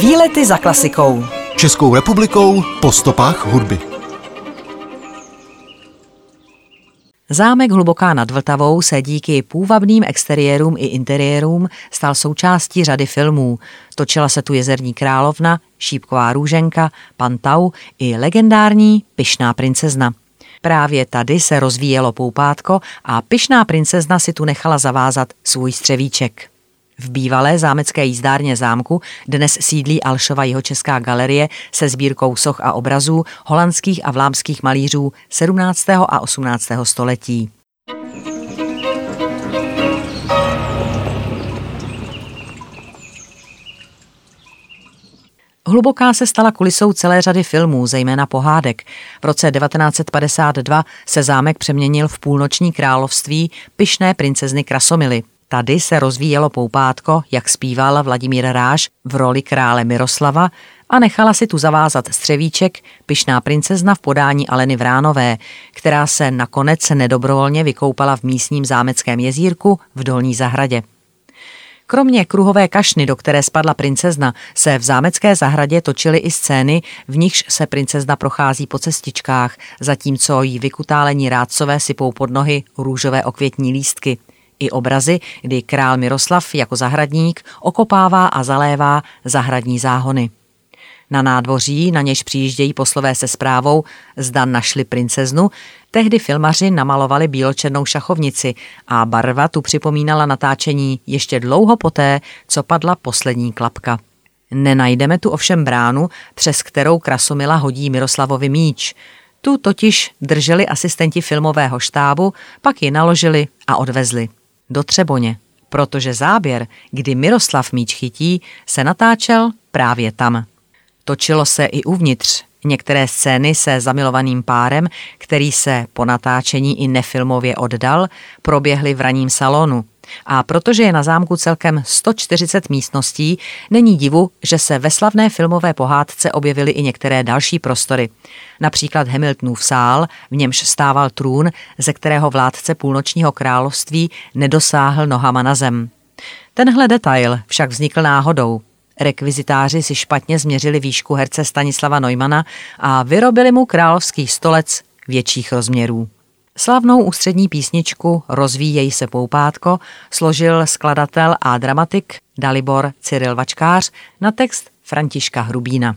Výlety za klasikou. Českou republikou po stopách hudby. Zámek Hluboká nad Vltavou se díky půvabným exteriérům i interiérům stal součástí řady filmů. Točila se tu Jezerní královna, Šípková růženka, Pantau i legendární Pyšná princezna. Právě tady se rozvíjelo poupátko a Pyšná princezna si tu nechala zavázat svůj střevíček. V bývalé zámecké jízdárně zámku dnes sídlí Alšova Česká galerie se sbírkou soch a obrazů holandských a vlámských malířů 17. a 18. století. Hluboká se stala kulisou celé řady filmů, zejména pohádek. V roce 1952 se zámek přeměnil v půlnoční království pyšné princezny Krasomily – Tady se rozvíjelo poupátko, jak zpíval Vladimír Ráž v roli krále Miroslava a nechala si tu zavázat střevíček pyšná princezna v podání Aleny Vránové, která se nakonec nedobrovolně vykoupala v místním zámeckém jezírku v Dolní zahradě. Kromě kruhové kašny, do které spadla princezna, se v zámecké zahradě točily i scény, v nichž se princezna prochází po cestičkách, zatímco jí vykutálení rádcové sypou pod nohy růžové okvětní lístky – i obrazy, kdy král Miroslav jako zahradník okopává a zalévá zahradní záhony. Na nádvoří, na něž přijíždějí poslové se zprávou, zda našli princeznu, tehdy filmaři namalovali bíločernou šachovnici a barva tu připomínala natáčení ještě dlouho poté, co padla poslední klapka. Nenajdeme tu ovšem bránu, přes kterou Krasomila hodí Miroslavovi míč. Tu totiž drželi asistenti filmového štábu, pak ji naložili a odvezli do Třeboně, protože záběr, kdy Miroslav míč chytí, se natáčel právě tam. Točilo se i uvnitř. Některé scény se zamilovaným párem, který se po natáčení i nefilmově oddal, proběhly v raním salonu – a protože je na zámku celkem 140 místností, není divu, že se ve slavné filmové pohádce objevily i některé další prostory. Například Hamiltonův sál, v němž stával trůn, ze kterého vládce půlnočního království nedosáhl nohama na zem. Tenhle detail však vznikl náhodou. Rekvizitáři si špatně změřili výšku herce Stanislava Neumana a vyrobili mu královský stolec větších rozměrů. Slavnou ústřední písničku Rozvíjej se poupátko složil skladatel a dramatik Dalibor Cyril Vačkář na text Františka Hrubína.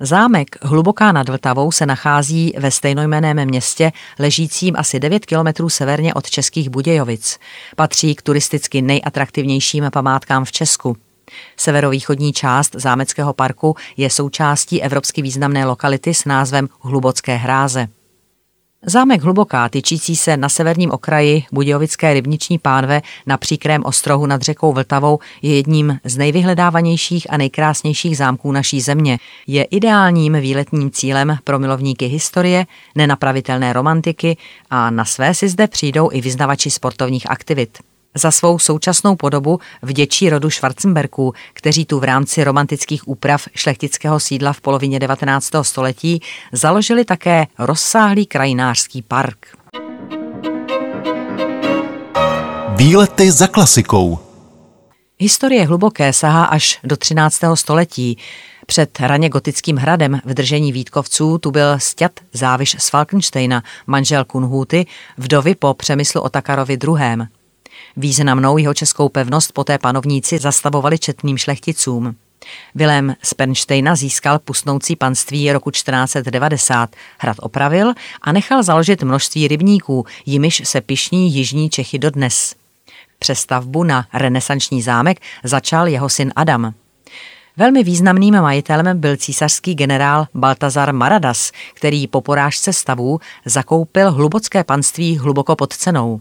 Zámek Hluboká nad Vltavou se nachází ve stejnojmeném městě, ležícím asi 9 kilometrů severně od Českých Budějovic. Patří k turisticky nejatraktivnějším památkám v Česku. Severovýchodní část zámeckého parku je součástí evropsky významné lokality s názvem Hlubocké hráze. Zámek Hluboká, tyčící se na severním okraji Budějovické rybniční pánve na příkrém ostrohu nad řekou Vltavou, je jedním z nejvyhledávanějších a nejkrásnějších zámků naší země. Je ideálním výletním cílem pro milovníky historie, nenapravitelné romantiky a na své si zde přijdou i vyznavači sportovních aktivit. Za svou současnou podobu vděčí rodu Schwarzenberků, kteří tu v rámci romantických úprav šlechtického sídla v polovině 19. století založili také rozsáhlý krajinářský park. Výlety za klasikou Historie hluboké sahá až do 13. století. Před raně gotickým hradem v držení Vítkovců tu byl stět záviš z Falkensteina, manžel Kunhuty, vdovy po přemyslu Otakarovi II. Významnou jeho českou pevnost poté panovníci zastavovali četným šlechticům. Vilém z Pernštejna získal pusnoucí panství roku 1490, hrad opravil a nechal založit množství rybníků, jimiž se pišní jižní Čechy dodnes. Přestavbu na renesanční zámek začal jeho syn Adam. Velmi významným majitelem byl císařský generál Baltazar Maradas, který po porážce stavů zakoupil hlubocké panství hluboko pod cenou.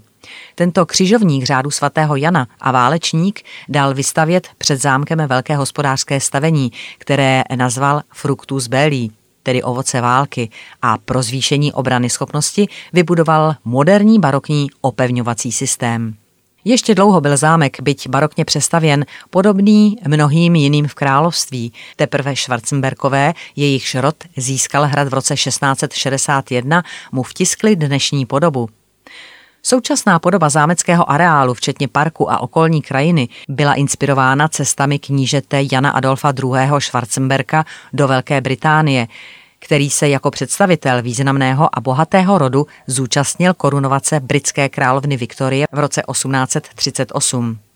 Tento křižovník řádu svatého Jana a válečník dal vystavět před zámkem velké hospodářské stavení, které nazval Fructus Belli, tedy ovoce války, a pro zvýšení obrany schopnosti vybudoval moderní barokní opevňovací systém. Ještě dlouho byl zámek, byť barokně přestavěn, podobný mnohým jiným v království. Teprve Schwarzenberkové, jejichž rod získal hrad v roce 1661, mu vtiskli dnešní podobu. Současná podoba zámeckého areálu, včetně parku a okolní krajiny, byla inspirována cestami knížete Jana Adolfa II. Schwarzenberka do Velké Británie, který se jako představitel významného a bohatého rodu zúčastnil korunovace britské královny Viktorie v roce 1838.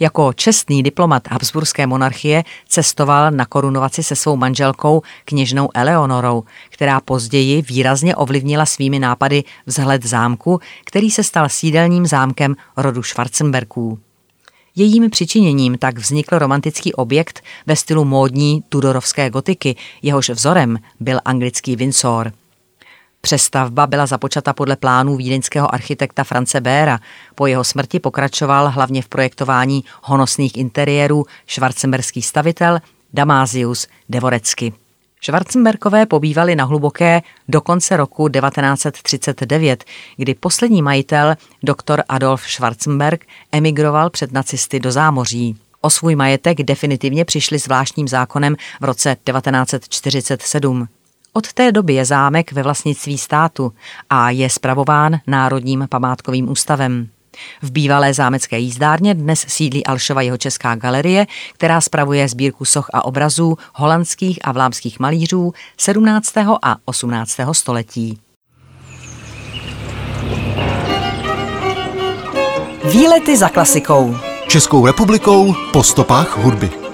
Jako čestný diplomat Habsburské monarchie cestoval na korunovaci se svou manželkou kněžnou Eleonorou, která později výrazně ovlivnila svými nápady vzhled zámku, který se stal sídelním zámkem rodu Schwarzenberků. Jejím přičiněním tak vznikl romantický objekt ve stylu módní tudorovské gotiky, jehož vzorem byl anglický Windsor. Přestavba byla započata podle plánů vídeňského architekta France Béra. Po jeho smrti pokračoval hlavně v projektování honosných interiérů švarcemberský stavitel Damázius Devorecky. Schwarzenberkové pobývali na Hluboké do konce roku 1939, kdy poslední majitel, doktor Adolf Schwarzenberg, emigroval před nacisty do zámoří. O svůj majetek definitivně přišli zvláštním zákonem v roce 1947. Od té doby je zámek ve vlastnictví státu a je spravován Národním památkovým ústavem. V bývalé zámecké jízdárně dnes sídlí Alšova jeho česká galerie, která spravuje sbírku soch a obrazů holandských a vlámských malířů 17. a 18. století. Výlety za klasikou. Českou republikou po stopách hudby.